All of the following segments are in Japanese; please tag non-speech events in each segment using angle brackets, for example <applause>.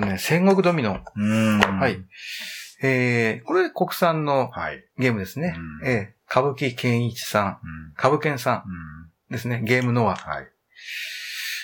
とね、戦国ドミノ。うん。はい。えー、これ国産のはい。ゲームですね。うんえー、歌舞伎健一さん、うん。歌舞伎さんうん。ですね。ゲームノア。はい。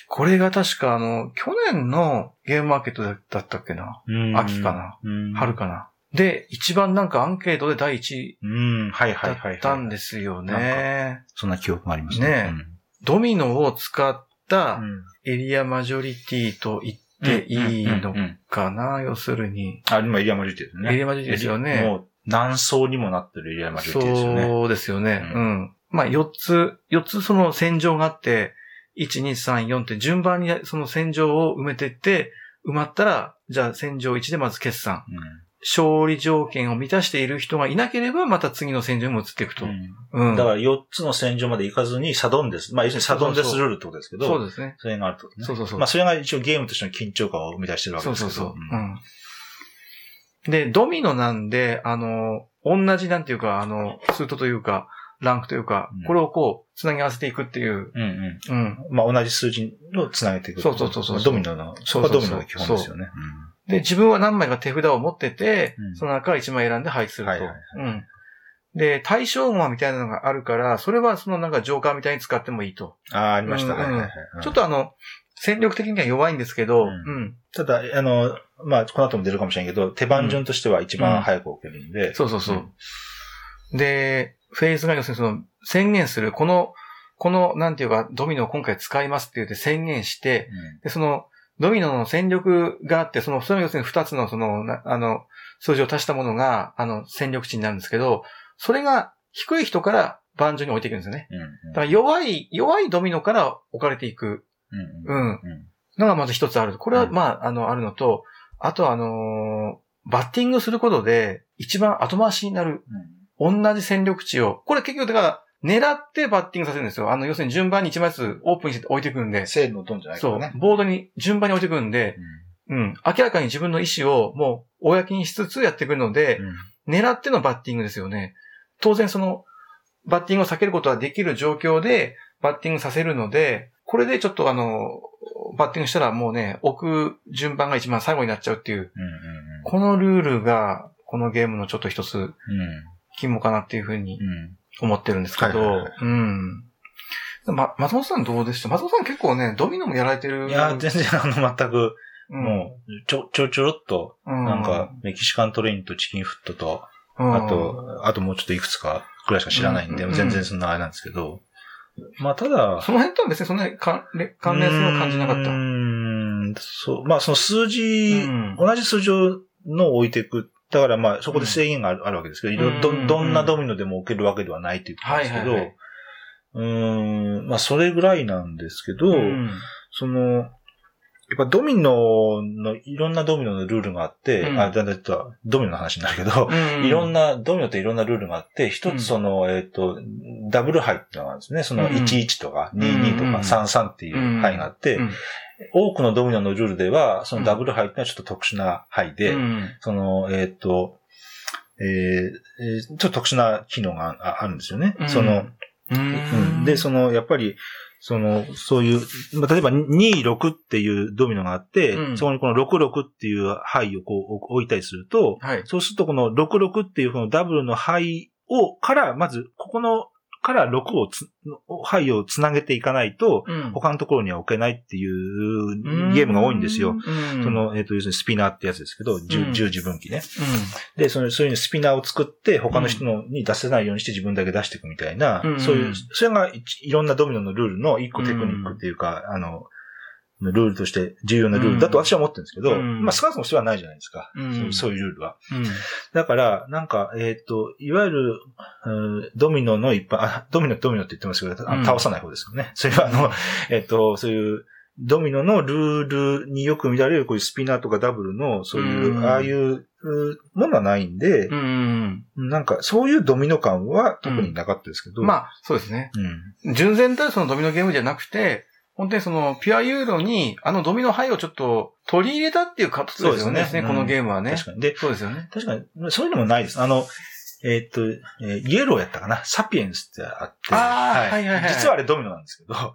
これが確かあの、去年のゲームマーケットだったっけな。うん秋かな。うん。春かな。で、一番なんかアンケートで第一位うん。はいはいだはい。ったんですよね。そんな記憶がありますねね。ドミノを使ったうん。エリアマジョリティと言っていいのかな、要するに。あ、今エリアマジョリティですね。エリアマジョリティですよねもう何層にもなってるエリアマジョリティですよね。そうですよね。ううんん。まあ、4つ、4つその戦場があって、1、2、3、4って順番にその戦場を埋めてって、埋まったら、じゃあ戦場1でまず決算。勝利条件を満たしている人がいなければ、また次の戦場にも移っていくと。うんうん。だから4つの戦場まで行かずにサドンデス。まあ要するにサドンデスルールってことですけど、そうですね。それがあるってことね。そうそうそうまあそれが一応ゲームとしての緊張感を生み出してるわけそうですけど。そうそう。うん。で、ドミノなんで、あの、同じなんていうか、あの、スートというか、ランクというかうん、これをこう、つなぎ合わせていくっていう。うんうん。うん。まあ同じ数字をつなげていく。そうそうそうそうまあドミノの、そうそうそうこれはドミノの基本ですよね。で、自分は何枚か手札を持ってて、うんその中から1枚選んで配置すると。はいはいはいうん。で、対象馬みたいなのがあるから、それはそのなんかジョーカーみたいに使ってもいいと。うんああ、ありました。うんはいはいはいちょっとあの、戦力的には弱いんですけど、ううんん。ただ、あの、まあ、この後も出るかもしれないけど、手番順としては一番早く置けるんで。そうそうそう。うんで、フェーズが要するにその宣言する、この、この、なんていうか、ドミノを今回使いますって言って宣言して、で、その、ドミノの戦力があって、その、それ要するに二つのその、なあの、数字を足したものが、あの、戦力値になるんですけど、それが低い人から盤上に置いていくんですよね。うんうん。だから弱い、弱いドミノから置かれていく。うんうん。うん。うん。のがまず一つある。これは、うん。まあ、あの、あるのと、あとあのーバッティングすることで、一番後回しになる、同じ戦力値を、これ結局、だから、狙ってバッティングさせるんですよ。あの、要するに順番に1枚ずつオープンにして置いてくるんで、せーのドンじゃないかそう。らね。、ボードに順番に置いてくるんで、うん、明らかに自分の意思をもう、公にしつつやってくるので、狙ってのバッティングですよね。当然その、バッティングを避けることはできる状況で、バッティングさせるので、これでちょっとあの、バッティングしたらもうね、置く順番が一番最後になっちゃうっていう、うんうんこのルールが、このゲームのちょっと一つ、うん。肝かなっていうふうにうんうん思ってるんですけど、はいはいはいうん。ま、松本さんどうでした？松本さん結構ね、ドミノもやられてる。いや、全然あの、全く、うん、もう、ちょ、ちょちょろっと、うん、なんか、メキシカントレインとチキンフットと、うん、あと、あともうちょっといくつかくらいしか知らないんで、うん全然そんなあれなんですけど、まあ、ただ、その辺とは別にそんなに関連関連性は感じなかった？うーん、そう、まあその数字、うん同じ数字のを置いていく。だからまあそこで制限がある,、あるわけですけど、いろうん。ど、どんなドミノでも置けるわけではないっていうことですけど、はいはい。はいうーん、まあそれぐらいなんですけど、うん。その、やっぱドミノの、いろんなドミノのルールがあって、うん。あ、だんだんとドミノの話になるけど、うん。いろんな、ドミノっていろんなルールがあって、一うん。つその、えっ、と、ダブルハイっていうのがあるんですね。そのうん。11とか22とうん。か33っていうハイがあって、うん多くのドミノのルールでは、そのダブルハイっていうのはちょっと特殊なハイで、うん。その、えっ、と、えーえーちょっと特殊な機能がああるんですよね。うん。その、ううん。んで、その、やっぱり、その、そういう、まあ例えば26っていうドミノがあって、うん。そこにこの66っていうハイをこう置いたりすると、はい。そうするとこの66っていうこのダブルのハイを、から、まず、ここの、から6をつ、ハイをつなげていかないと、うん他のところには置けないっていうゲームが多いんですよ。。うんそ、の、えっ、と、要するにスピナーってやつですけど、十うん十字分岐ね。で、その、そういうスピナーを作って、他の人のに出せないようにして自分だけ出していくみたいな、うんそういう、それがいいろんなドミノのルールの一個テクニックっていうか、あの、ルールとして重要なルールだと私は思ってるんですけど、うんまあ少なくともそれはないじゃないですか。うんそういうルールは。うんだから、なんか、えっ、と、いわゆる、うんドミノの一般、あ、ドミノ、ドミノって言ってますけど、倒さない方ですよね。それは、あの、<laughs> えっ、と、そういう、ドミノのルールによく見られる、こういうスピナーとかダブルの、そういう、うんああいううものはないんでう、ん。なんか、そういうドミノ感は特になかったですけど。まあ、そうですね。うん。純然たるそのドミノゲームじゃなくて、本当にその、ピュアユーロに、あのドミノハイをちょっと取り入れたっていう形ですよね。ですねこのゲームはね。確かに。で、そうですよね。確かに、そういうのもないです。あの、えっ、と、えーイエローやったかな？サピエンスってあって。あーはいはいはい実はあれドミノなんですけど。あ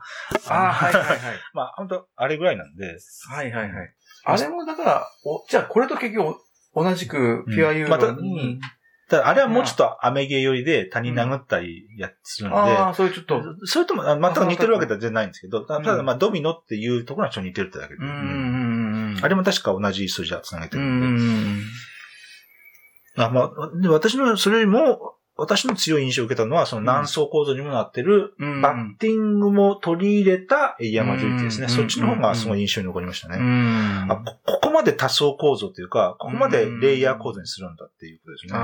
あ、はいはいはい。<laughs> まあ、本当あれぐらいなんで。はいはいはい。あれもだから、おじゃあこれと結局同じくピュアユーロに、ただあれはもうちょっとアメゲー寄りで他人殴ったりやするので、ああ、そういうちょっと、それともあ全く似てるわけでは全然ないんですけど、ただまあドミノっていうところはちょっと似てるってだけで。あれも確か同じ数字は繋げてうるんで。んうん。あまあ、で私の、それよりも、私の強い印象を受けたのは、その何層構造にもなってる、うん。バッティングも取り入れたエリアマジョリティですね。うんそっちの方がすごい印象に残りましたうね。ん。あこここまで多層構造というか、ここまでレイヤー構造にするんだっていうことですね。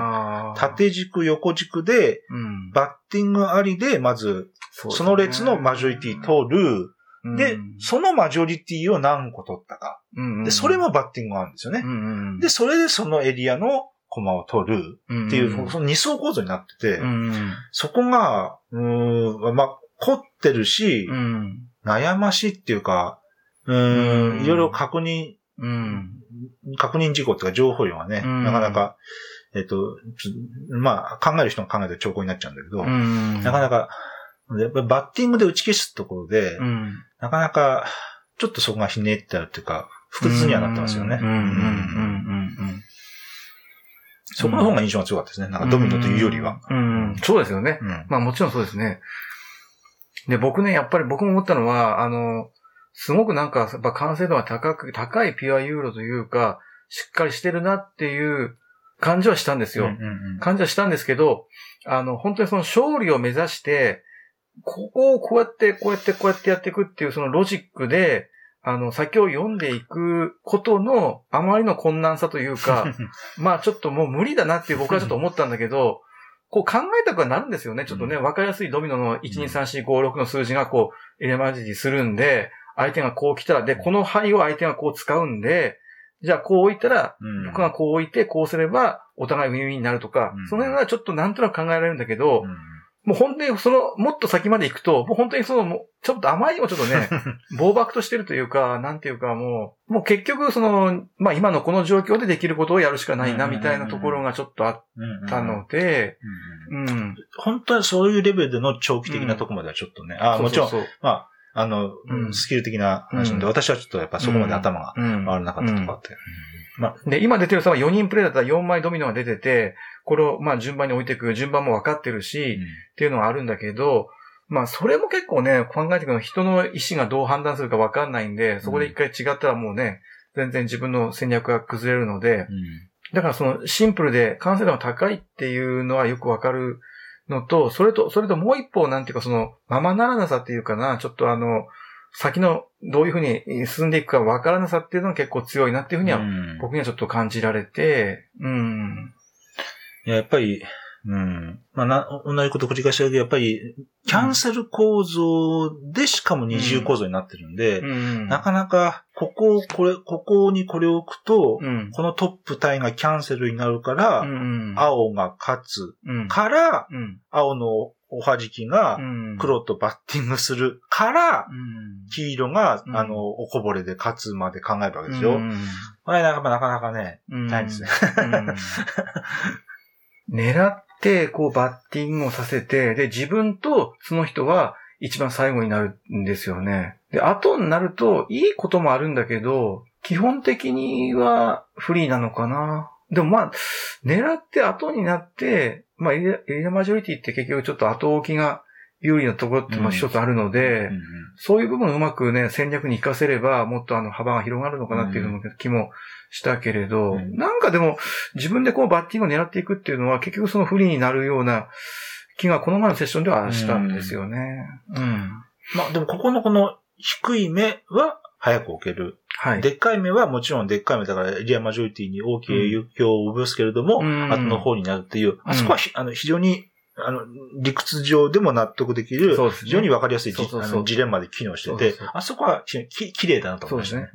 縦軸、横軸で、うん。バッティングありで、まず、そその列のマジョリティ取る。で、そのマジョリティを何個取ったか。うん、で、それもバッティングがあるんですよねで、それでそのエリアのコマを取るっっていう、その二層構造になってて、うんそこが、うーん、まあ、凝ってるし、うん。悩ましいっていうか、うーうんん、いろいろ確認、うん。確認事項っていうか情報量がね、うん。なかなか、えっと、ちょまあ、考える人が考えた兆候になっちゃうんだけど、うん。なかなか、やっぱりバッティングで打ち消すところで、うん。なかなか、ちょっとそこがひねってあるっていうか、不屈にはなってますよね。うんうんうん。うんそこの方が印象が強かったですね。なんかドミノというよりは。うんうんそうですよね。うん。まあもちろんそうですね。で、僕ね、やっぱり僕も思ったのは、あの、すごくなんか、やっぱ完成度が高く、高いピュアユーロというか、しっかりしてるなっていう感じはしたんですよ。うんうん感じはしたんですけど、あの、本当にその勝利を目指して、ここをこうやって、こうやって、こうやってやっていくっていうそのロジックで、あの、先を読んでいくことのあまりの困難さというか、<laughs> まあちょっともう無理だなっていう僕はちょっと思ったんだけど、こう考えたくはなるんですよね。ちょっとね、うわかりやすいドミノの1、2、3、4、5、6の数字がこう、エレマジにするんで、相手がこう来たら、で、この範囲を相手がこう使うんで、じゃあこう置いたら、うん。僕がこう置いて、こうすれば、お互いウィンウィンになるとか、うん。その辺はちょっとなんとなく考えられるんだけど、うんもう本当にその、もっと先まで行くと、もう本当にその、もうちょっと甘いにもちょっとね、<laughs> 暴漠としてるというか、なんていうかもう、もう結局その、まあ今のこの状況でできることをやるしかないな、うんみたいなところがちょっとあったので、うんうん。本当はそういうレベルでの長期的なところまではちょっとね、あもちろん、まあ、あの、うん。スキル的な話で、うん。私はちょっとやっぱそこまで頭が回らなかったとこあって。まあ、で、今出てる差は4人プレイだったら4枚ドミノが出てて、これをまあ順番に置いていく、順番も分かってるし、っていうのがあるんだけど、まあそれも結構ね、考えていくの人の意思がどう判断するか分かんないんで、そこで一回違ったらもうね、全然自分の戦略が崩れるので、だからそのシンプルで完成度が高いっていうのはよくわかるのと、それと、それともう一方なんていうかその、ままならなさっていうかな、ちょっとあの、先のどういうふうに進んでいくかわからなさっていうのが結構強いなっていうふうには、うん僕にはちょっと感じられて、うん。いややっぱり、うん。まあ、な、同じこと繰り返しだけど、やっぱり、キャンセル構造でしかも二重構造になってるんで、うん。なかなか、ここを、これ、ここにこれを置くと、うん。このトップ帯がキャンセルになるから、うん。青が勝つうん。から、うん。青のおはじきがうん。黒とバッティングするから、うん。黄色が、うんあの、おこぼれで勝つまで考えるわけですよ。うんこれなかなかなかね、うん大変ですね。うん <laughs> 狙って、こう、バッティングをさせて、で、自分とその人は一番最後になるんですよね。で、後になると、いいこともあるんだけど、基本的にはフリーなのかな。でもまあ、狙って後になって、まあ、エリアエリアマジョリティって結局ちょっと後置きが有利なところってまあ一つあるので、うんそういう部分をうまくね、戦略に活かせれば、もっとあの幅が広がるのかなっていうのも気もしたけれど、うんなんかでも、自分でこうバッティングを狙っていくっていうのは、結局その不利になるような気がこの前のセッションではしたんですよね。うん。まあでもここのこの低い目は早く置ける。はい。でっかい目はもちろんでっかい目だからエリアマジョリティに大きい影響を及ぼすけれども、うん後の方になるっていう、あそこはひあの非常にあの理屈上でも納得できる、非常にわかりやすいジレンマで機能しててあそこはき綺麗だなと思いましたね。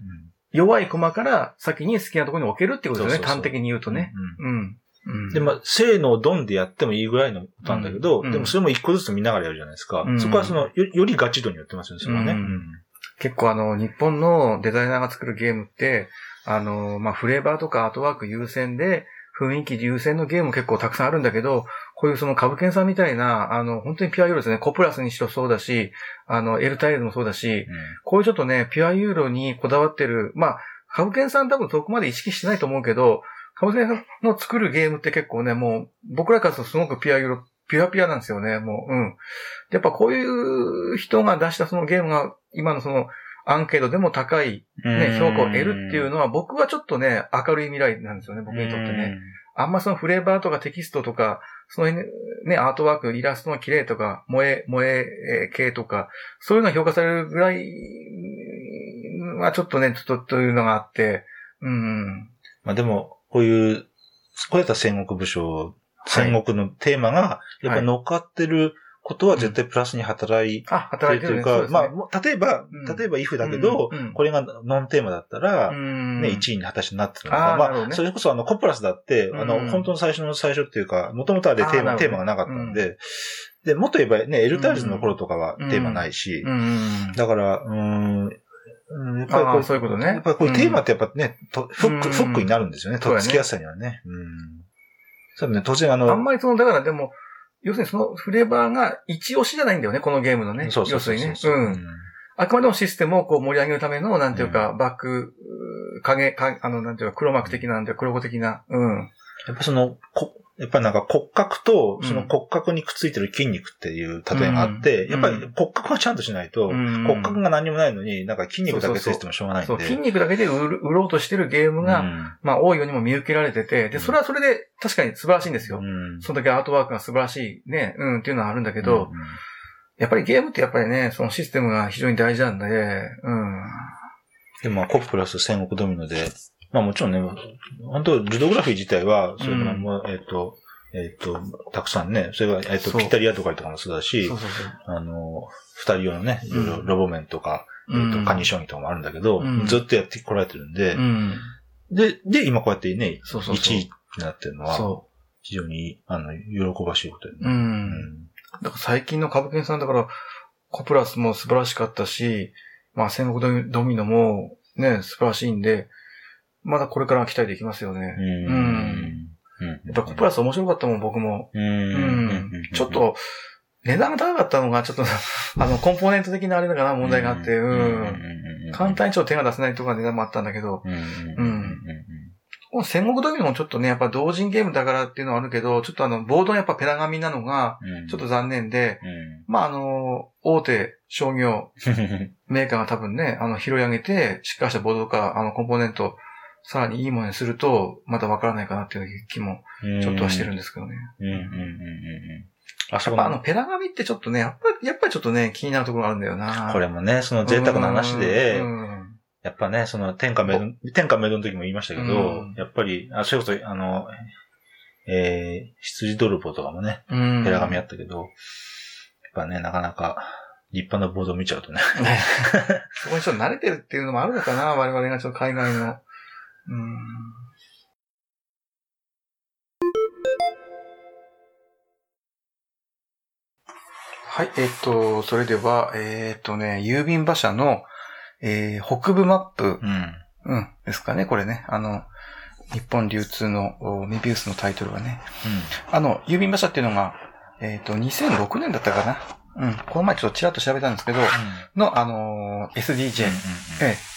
弱い駒から先に好きなところに置けるってことですよね。端的に言うとね。うん。で、まあ、性能ドンでやってもいいぐらいのことなんだけど、うんでもそれも一個ずつ見ながらやるじゃないですか。うんそこはそのよ、よりガチ度によってますよね、それはね。うん結構あの、日本のデザイナーが作るゲームって、あの、まあ、フレーバーとかアートワーク優先で、雰囲気優先のゲーム結構たくさんあるんだけど、こういうその株券さんみたいな、あの、本当にピュアユーロですね。コプラスにしろそうだし、あの、エルタイルもそうだし、こういうちょっとね、ピュアユーロにこだわってる、まあ、カブケンさん多分そこまで意識してないと思うけど、カブケンさんの作るゲームって結構ね、もう、僕らからするとすごくピュアユロ、ピュアピュアなんですよね、もう、うん。やっぱこういう人が出したそのゲームが、今のその、アンケートでも高い、ね、評価を得るっていうのは、僕はちょっとね、明るい未来なんですよね、僕にとってね。あんまそのフレーバーとかテキストとか、そのね、アートワーク、イラストが綺麗とか、萌え、萌え系とか、そういうのが評価されるぐらいはちょっとね、ちょっとというのがあって、うん。まあでも、こういう、こうやった戦国武将、戦国のテーマが、やっぱ乗っかってることは絶対プラスに働いてるというか、まあ、例えば、例えば if だけど、これがノンテーマだったら、ね、1位に果たしてなってるのか。まあ、それこそあの、コプラスだって、あの、本当の最初の最初っていうか、もともとあれテーマ、テーマがなかったんで、で、もっと言えばね、エルタージズの頃とかはテーマないし、だから、うん、やっぱりこうそういうことね。やっぱりこういうテーマってやっぱね、フック、フックになるんですよね。とっつきやすさにはね。うん。そうね、当然あの。あんまりその、だからでも、要するにそのフレーバーが一押しじゃないんだよね、このゲームのね。そうそうそう要するにね。うん。あくまでもシステムをこう盛り上げるための、なんていうか、バック、影、影、あの、なんていうか、黒幕的な、なんていうか、黒子的な、うん。やっぱその、こ、やっぱなんか骨格と、その骨格にくっついてる筋肉っていう例えがあって、うん、やっぱり骨格がちゃんとしないと、うん、骨格が何もないのに、なんか筋肉だけついてもしょうがないんで。そう筋肉だけで売ろうとしてるゲームが、うん、まあ多いようにも見受けられてて、で、それはそれで確かに素晴らしいんですよ。その時アートワークが素晴らしいね、うんっていうのはあるんだけど、やっぱりゲームってやっぱりね、そのシステムが非常に大事なんで、うん。で、まあ、コップラス戦国ドミノで、まあもちろんね、本当ルドグラフィー自体は、それからも、うん、えっ、と、えっ、と、たくさんね、それが、えっ、と、ピタリアとかとかもそうだし、そうそうそう。あの、二人用のね、いろいろロボ面とか、うん、えっ、と、カニ将棋とかもあるんだけど、うん、ずっとやってこられてるんで、うん、で、で、今こうやってね、そうそうそう。1位になってるのは、非常に、あの、喜ばしいことだよね。うん。だから最近の株券さんだから、コプラスも素晴らしかったし、まあ、戦国ドミノもね、素晴らしいんで、まだこれから期待できますよね。うん。やっぱコプラス面白かったもん、僕も。うん。ちょっと、値段が高かったのが、ちょっと <laughs> あの、コンポーネント的なあれだかな、問題があって、うん。簡単にちょっと手が出せないとか値段もあったんだけど、うん。この戦国ドミノもちょっとね、やっぱ同人ゲームだからっていうのはあるけど、ちょっとあの、ボードやっぱペラ紙なのが、ちょっと残念で、まああの、大手商業メーカーが多分ね、あの、拾い上げて、しっかりしたボードか、あの、コンポーネント、さらにいいものにすると、またわからないかなっていう気も、ちょっとはしてるんですけどね。うんうんうんうん。あ、そうあの、ペラ紙ってちょっとね、やっぱり、やっぱりちょっとね、気になるところあるんだよな。これもね、その贅沢な話で、やっぱね、その天下メドン、天下メドンの時も言いましたけど、やっぱり、あ、それこそ、あの、えー、羊泥棒とかもね、ペラ紙あったけど、やっぱね、なかなか、立派なボードを見ちゃうとね。<laughs> そこにちょっと慣れてるっていうのもあるのかな、我々がちょっと海外の。うん。はい、えっ、と、それでは、えっ、とね、郵便馬車の、えー、北部マップ、うん、うん、ですかね、これね。あの、日本流通のメビウスのタイトルはね。うん、あの、郵便馬車っていうのが、えっ、ー、と、2006年だったかな。うん。この前ちょっとちらっと調べたんですけど、うん、の、あのー、SDJ、うんうんうん、ええ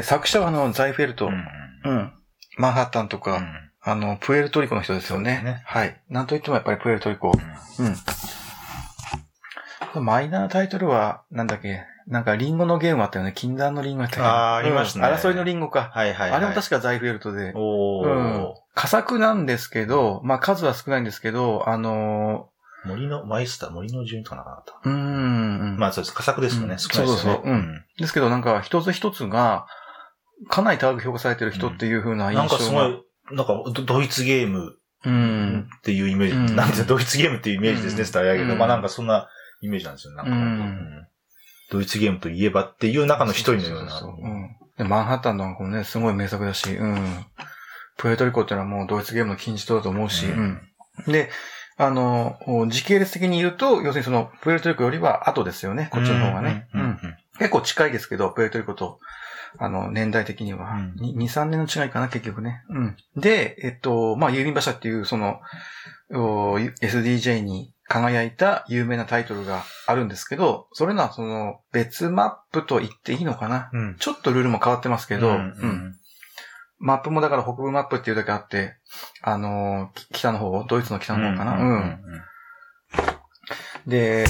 ー、作者はあの、ザイフェルト、うん、うん、マンハッタンとか、あの、プエルトリコの人ですよね。ねはい。なんといってもやっぱりプエルトリコ。うん。マイナーなタイトルは、なんだっけ、なんかリンゴのゲームあったよね。禁断のリンゴあったよね。ああ、ありましたね、争いのリンゴか。はいはい、はい、あれも確かザイフェルトで。おうん。佳作なんですけど、まあ数は少ないんですけど、あのー、森の、マイスター、森の順とかなかった？うん。まあそうです。佳作ですよね。うん、少ないですよね。そうそうそう。うん。ですけどなんか一つ一つが、かなり高く評価されてる人っていう風な印象が、なんかすごい、なんかドイツゲームっていうイメージ、うん、なんでドイツゲームっていうイメージですね、伝え上げど、まあなんかそんなイメージなんですよ、なんか、うん。ドイツゲームといえばっていう中の一人のような。そうでマンハッタンのこね、すごい名作だし、うん。プエルトリコってのはもうドイツゲームの金字塔だと思うし、うん。で、あの、時系列的に言うと、要するにその、プエルトリコよりは後ですよね、こっちの方がね。うん。結構近いですけど、プエルトリコと。あの、年代的には。うん、2、3年の違いかな、結局ね。うん。で、えっと、まあ、郵便馬車っていう、その、SDJ に輝いた有名なタイトルがあるんですけど、それのはその別マップと言っていいのかな、うん、ちょっとルールも変わってますけど、うん、うん、マップもだから北部マップっていうだけあって、あのー、北の方、ドイツの北の方かな？うん。で、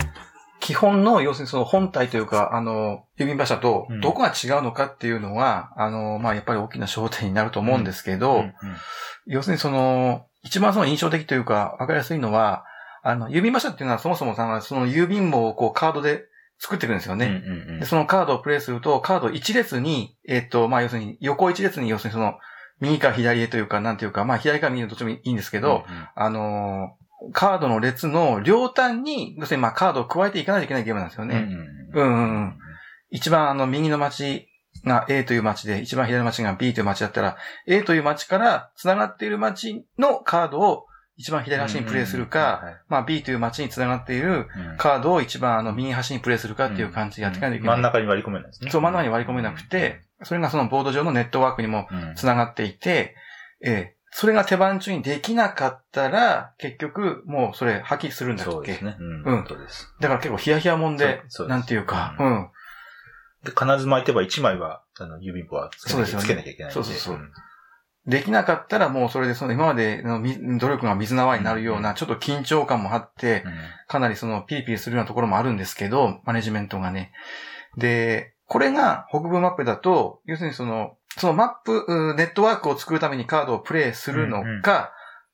基本の、要するにその本体というか、あの、郵便馬車とどこが違うのかっていうのは、うん、あの、まあ、やっぱり大きな焦点になると思うんですけど、うんうん、要するにその、一番その印象的というか、わかりやすいのは、あの、郵便馬車っていうのはそもそもさ、その郵便網をこうカードで作っていくんですよね。うんうんうん、でそのカードをプレイすると、カード一列に、えっ、と、まあ、要するに、横一列に、要するにその、右か左へというか、なんていうか、まあ、左か右のどっちもいいんですけど、うんうん、あのー、カードの列の両端に、要するにまあ、カードを加えていかないといけないゲームなんですよね。うん、うん、うんうん一番あの、右の街が A という街で、一番左の街が B という街だったら、A という街から繋がっている街のカードを一番左端にプレイするか、まあ B という街に繋がっているカードを一番あの右端にプレイするかっていう感じでやっていかないといけない。真ん中に割り込めないですね。そう、真ん中に割り込めなくて、それがそのボード上のネットワークにも繋がっていて、ええ、それが手番中にできなかったら、結局、もうそれ破棄するんだっけ？そうですね。うん。そうです。だから結構ヒヤヒヤもんで、なんていうか、うん。で、必ず巻いてば1枚は、あの、指棒はつけなきゃいけないそうですそうそう。できなかったらもうそれでその今までの努力が水縄になるようなちょっと緊張感もあって、かなりそのピリピリするようなところもあるんですけど、マネジメントがね。で、これが北部マップだと、要するにその、そのマップ、ネットワークを作るためにカードをプレイするのか、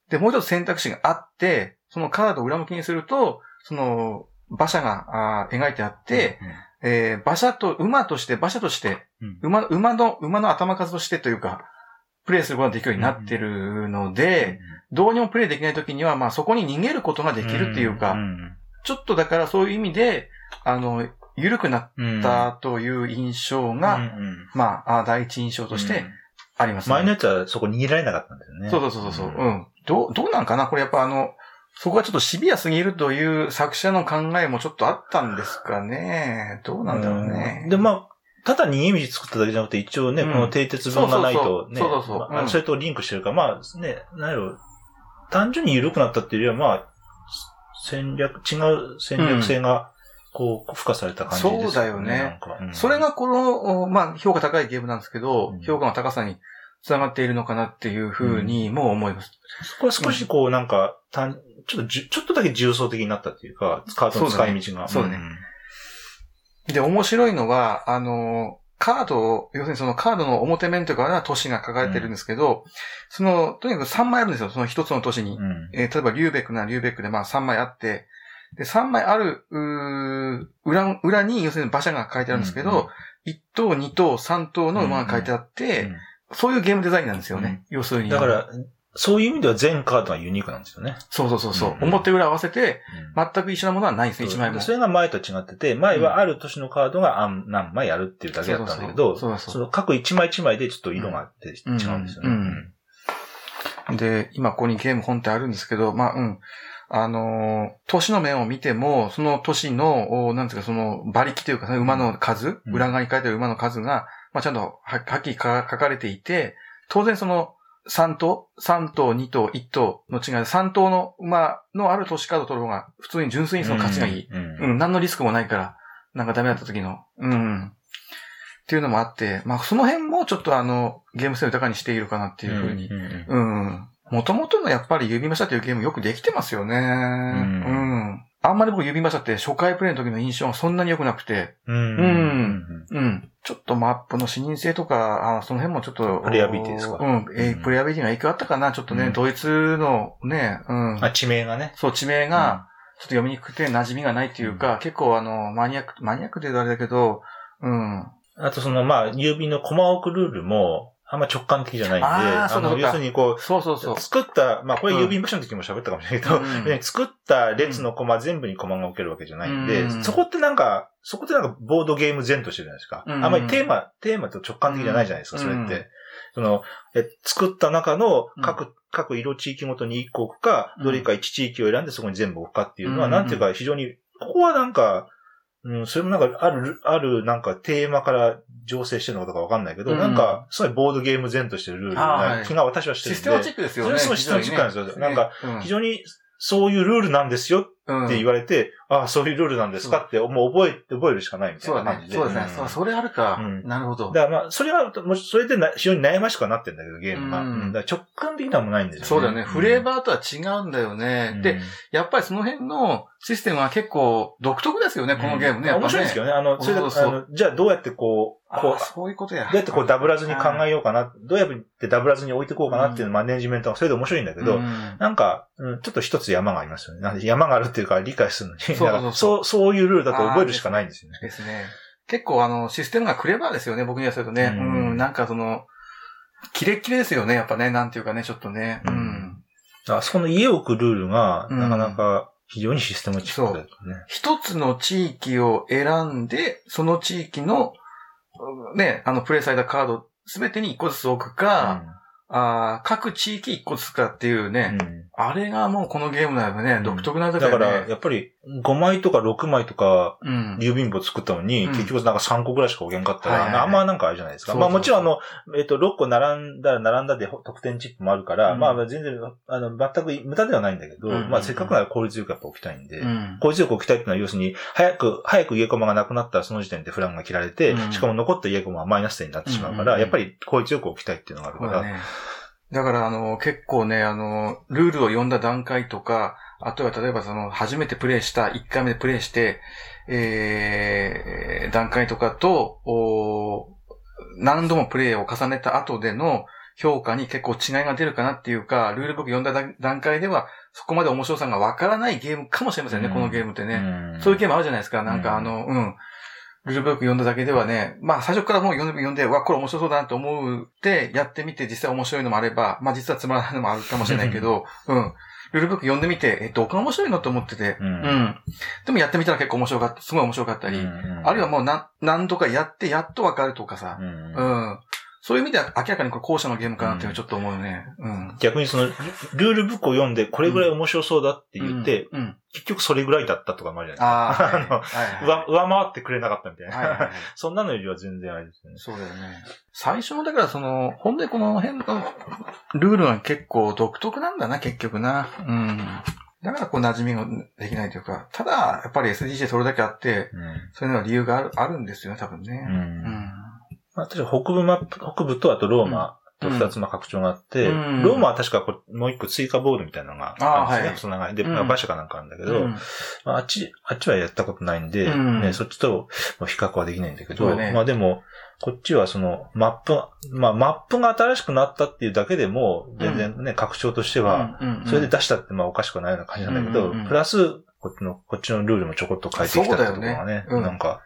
で、もう一つ選択肢があって、そのカードを裏向きにすると、その、馬車が描いてあって、えー、馬車と、馬として、馬車として、馬、馬の、馬の頭数としてというか、プレイすることができるようになってるので、どうにもプレイできないときには、まあそこに逃げることができるっていうか、ちょっとだからそういう意味で、あの、緩くなったという印象が、まあ、第一印象としてありますね。前のやつはそこ逃げられなかったんだよね。そうそうそうそう。うん。どう、どうなんかな？これやっぱあの、そこがちょっとシビアすぎるという作者の考えもちょっとあったんですかね。どうなんだろうね。で、まあ、ただ逃げ道作っただけじゃなくて、一応ね、うん、この低鉄分がないとね、そうそうそう、まあ、それとリンクしてるから、まあね、なんやろ、単純に緩くなったっていうよりは、まあ、戦略、違う戦略性が、こう、付加された感じですね。そうだよね。うん、それがこの、まあ、評価高いゲームなんですけど、うん、評価の高さに繋がっているのかなっていうふうにも思います。そこは少しこう、なんか、たんちょっとじゅ、ちょっとだけ重層的になったっていうか、カードの使い道が。そうだね。で、面白いのは、あの、カードを、要するにそのカードの表面とかは都市が書かれてるんですけど、うん、その、とにかく3枚あるんですよ、その一つの都市に。うん、えー、例えばリューベックならリューベックでまあ3枚あって、で、3枚ある、う裏、裏に、要するに馬車が書いてあるんですけど、うん、1等、2等、3等の馬が書いてあって、そういうゲームデザインなんですよね、要するに。だから、そういう意味では全カードはユニークなんですよね。そうそうそうそう、うん、表裏合わせて、全く一緒なものはないんですね、一、枚も。それが前と違ってて、前はある年のカードが何枚あるっていうだけだったんだけど、その各一枚一枚でちょっと色があって違うんですよね。で、今ここにゲーム本ってあるんですけど、まあ、うん。あのー、都市の面を見ても、その都市の、なんですか、その馬力というか、馬の数、裏側に書いてある馬の数が、まあ、ちゃんとははっきり書かれていて、当然その、3頭 ?3 頭、2頭、1頭の違いで、3頭の馬のある都市カードを取る方が、普通に純粋にその価値がいい。うん、うん、何のリスクもないから、なんかダメだった時の。うん。っていうのもあって、まあ、その辺もちょっとあの、ゲーム性を豊かにしているかなっていうふうに。うん、うん。もともとのやっぱり指馬車というゲームよくできてますよね。うん。うんあんまり僕指馬車って初回プレイの時の印象がそんなに良くなくて。うん。うん。うん。ちょっとマップの視認性とか、あその辺もちょっと。プレイアビリティですか？うん。えー、プレイアビリティが影響あったかな？ちょっとね、うん、ドイツのね、うん。あ、地名がね。そう、地名が、ちょっと読みにくくて馴染みがないっていうか、うん、結構あの、マニアック、マニアックで言うとあれだけど、うん。あとその、まあ、郵便のコマ送ルールも、あんま直感的じゃないんで、あの、要するにこう、そうそうそう。作った、まあこれ郵便部署の時も喋ったかもしれないけど、うん、作った列のコマ全部にコマが置けるわけじゃないんで、うん、そこってなんか、そこってなんかボードゲーム前としてるじゃないですか。うん、あんまりテーマ、テーマと直感的じゃないじゃないですか、それって。その、え、作った中の各、各色地域ごとに1個置くか、どれか1地域を選んでそこに全部置くかっていうのは、なんていうか非常に、ここはなんか、うん、それもなんか、ある、ある、なんか、テーマから醸成してるのかわかんないけど、うん、なんか、すごいボードゲーム前としてるルールな気が私はしてるんで。システマチックですよね。それすごいシステマチックなんですよ。ね、なんか、非常に、そういうルールなんですよっって言われて、うん、ああ、そういうルールなんですかって、もう覚え、覚えるしかないみたいな感じで。そうだね。そうですね。それあるか。なるほど。だからまあ、それは、もそれで非常に悩ましくはなってんだけど、ゲームが。だ直感的なもないんですよね。そうだよね。フレーバーとは違うんだよね。で、やっぱりその辺のシステムは結構独特ですよね、このゲームね。面白いですけどね。あの、それで、あの、じゃあどうやってこう、こう、そういうことや。どうやってこうダブらずに考えようかな、どうやってダブらずに置いていこうかなっていうマネジメントがそれで面白いんだけど、なんか、ちょっと一つ山がありますよね。山があるっていうか理解するのに、そうそうそういうルールだと覚えるしかないんですよね。ですね。結構あの、システムがクレバーですよね、僕にはするとね。うん、なんかその、キレッキレですよね、やっぱね、なんていうかね、ちょっとね。うん。あそこの家を置くルールが、なかなか非常にシステムチックだよね。一つの地域を選んで、その地域のね、あの、プレイされたカード、すべてに一個ずつ置くか、あ各地域一個ずつかっていうね、うん、あれがもうこのゲームならね、うん、独特なだ、ね、だから、やっぱり5枚とか6枚とか、郵便簿作ったのに、うん、結局なんか3個ぐらいしか置けんかったら、あんまなんかあれじゃないですか。まあもちろんあの、えっ、ー、と、6個並んだら並んだで得点チップもあるから、まあ全然、あの、全く無駄ではないんだけど、まあせっかくなら効率よくやっぱ置きたいんで、効率よく置きたいっていうのは要するに、早く、早く家駒がなくなったらその時点でフランが切られて、しかも残った家駒はマイナス点になってしまうから、やっぱり効率よく置きたいっていうのがあるから、だから、あの、結構ね、あの、ルールを読んだ段階とか、あとは例えばその、初めてプレイした、1回目でプレイして、えー、段階とかと、お何度もプレイを重ねた後での評価に結構違いが出るかなっていうか、ルールブック読んだ段階では、そこまで面白さがわからないゲームかもしれませんね、うん、このゲームってね。そういうゲームあるじゃないですか。なんかあの、うん。ルールブック読んだだけではね、まあ最初からもう読んで、読んで、わ、これ面白そうだなと思って、やってみて実際面白いのもあれば、まあ実はつまらないのもあるかもしれないけど、うん。ルールブック読んでみて、え、どこが面白いのと思ってて、うん、うん。でもやってみたら結構面白かった、すごい面白かったり、うんうん、あるいはもう何、何度かやってやっとわかるとかさ、うん、うんそういう意味では明らかにこれ後者のゲームかなっていうのはちょっと思うね。うん。逆にその、ルールブックを読んでこれぐらい面白そうだって言って、うん、うん、結局それぐらいだったとかもあるじゃないですか。ああ、はい、上回ってくれなかったみたいな。はいはいはい、そんなのよりは全然あれですよね。そうだよね。最初の、だからその、ほんでこの辺のルールは結構独特なんだな、結局な。うん。だからこう馴染みができないというか、ただ、やっぱり SDJ それだけあって、うん、そういうのは理由があるあるんですよね、多分ね。うん、うんまあ、確か北部マップ、北部とあとローマと二つの拡張があって、うん、ローマは確かこもう一個追加ボードみたいなのがあるんですね。その長い。で、馬車かなんかあるんだけど、うん、まあ、あっち、あっちはやったことないんで、ね、そっちと比較はできないんだけど、ね、まあでも、こっちはそのマップ、まあマップが新しくなったっていうだけでも、全然ね、拡張としては、それで出したってまあおかしくないような感じなんだけど、プラス、こっちの、こっちのルールもちょこっと変えてきたってところがね、なんか、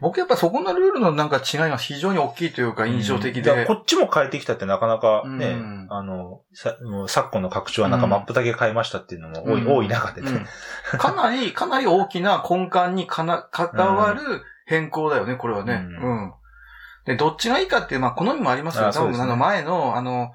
僕やっぱそこのルールのなんか違いが非常に大きいというか印象的で。うん、こっちも変えてきたってなかなかね、うん、あの、さ昨今の拡張はなんかマップだけ変えましたっていうのも多い、うん、多い中でね、かなり、<laughs> かなり大きな根幹にかな、関わる変更だよね、これはね。うん。で、どっちがいいかっていう、まあ、好みもありますよ。多分、あの、前の、あの、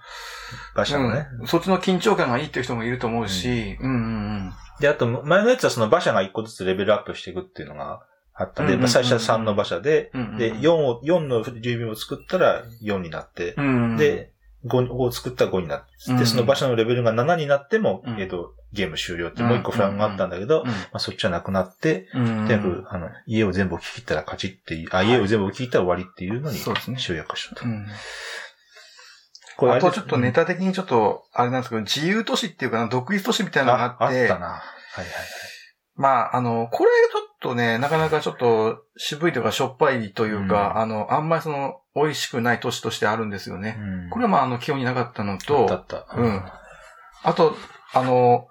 場所のね、そっちの緊張感がいいっていう人もいると思うし、うん、うんうんうん。で、あと、前のやつはその馬車が一個ずつレベルアップしていくっていうのがあった。んで、最初は3の馬車で、で、4を、4の住民を作ったら4になって、で、5を作ったら5になって、で、その馬車のレベルが7になっても、えっと、ゲーム終了ってもう一個フランがあったんだけど、まあそっちはなくなって、全部、あの、家を全部置き切ったら勝ちっていう、あ、家を全部置き切ったら終わりっていうのに集約したと。これあとちょっとネタ的にちょっと、あれなんですけど、自由都市っていうかな、独立都市みたいなのがあって、あったな。はいはいはい。まあ、あの、これちょっとね、なかなかちょっと渋いというかしょっぱいというか、うん、あの、あんまりその、美味しくない都市としてあるんですよね。うん、これはまあ、あの、基本になかったのと、あった。うん。あと、あの、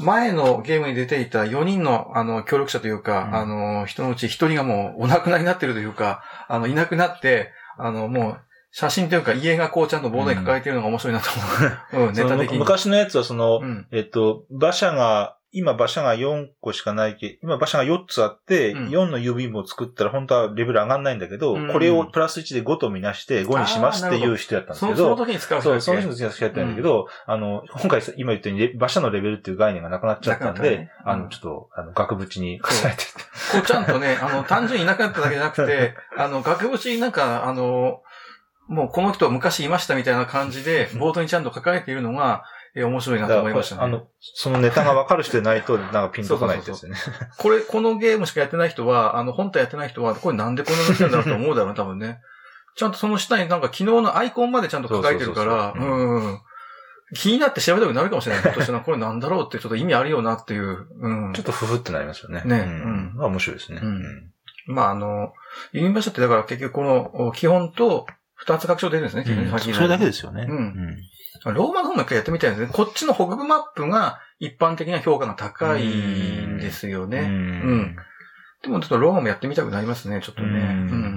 前のゲームに出ていた4人の、あの、協力者というか、うん、あの、人のうち1人がもうお亡くなりになってるというか、あの、いなくなって、あの、もう、写真というか家がこうちゃんとボードに抱えてるのが面白いなと思う。<laughs> うん、ネタ的に。昔のやつはその、うん、えっと、馬車が今馬車が4個しかないけ、今馬車が4つあって、うん、4の指も作ったら本当はレベル上がんないんだけど、うん、これをプラス1で5とみなして5にしますっていう人やったんですけど、その時に使うそう、その人に使う人やったんだけど、うん、あの、今回今言ったように馬車のレベルっていう概念がなくなっちゃったんで、ね、あの、ちょっと、あの、額縁に重ねてこうちゃんとね、あの、<laughs> 単純にいなくなっただけじゃなくて、あの、額縁になんか、あの、もうこの人は昔いましたみたいな感じで、ボードにちゃんと書かれているのが、え、面白いなと思いましたね。あの、そのネタがわかる人でないと、なんかピンとこないですよね。これ、このゲームしかやってない人は、あの、本体やってない人は、これなんでこんなのってんだろうと思うだろうね、<laughs> 多分ね。ちゃんとその下になんか昨日のアイコンまでちゃんと書いてるから、うん。気になって調べたくなるかもしれない。ひょっとしたらこれなんだろうってちょっと意味あるよなっていう。うん。ちょっとふふってなりますよね。ね。うん。まあ面白いですね。うん。まああの、ユニバーショってだから結局この基本と二つ拡張出るんですね、基本それだけですよね。うん。ローマの方も一回やってみたいですね。こっちの北部マップが一般的な評価が高いんですよね。うん。でもちょっとローマもやってみたくなりますね、ちょっとね。うん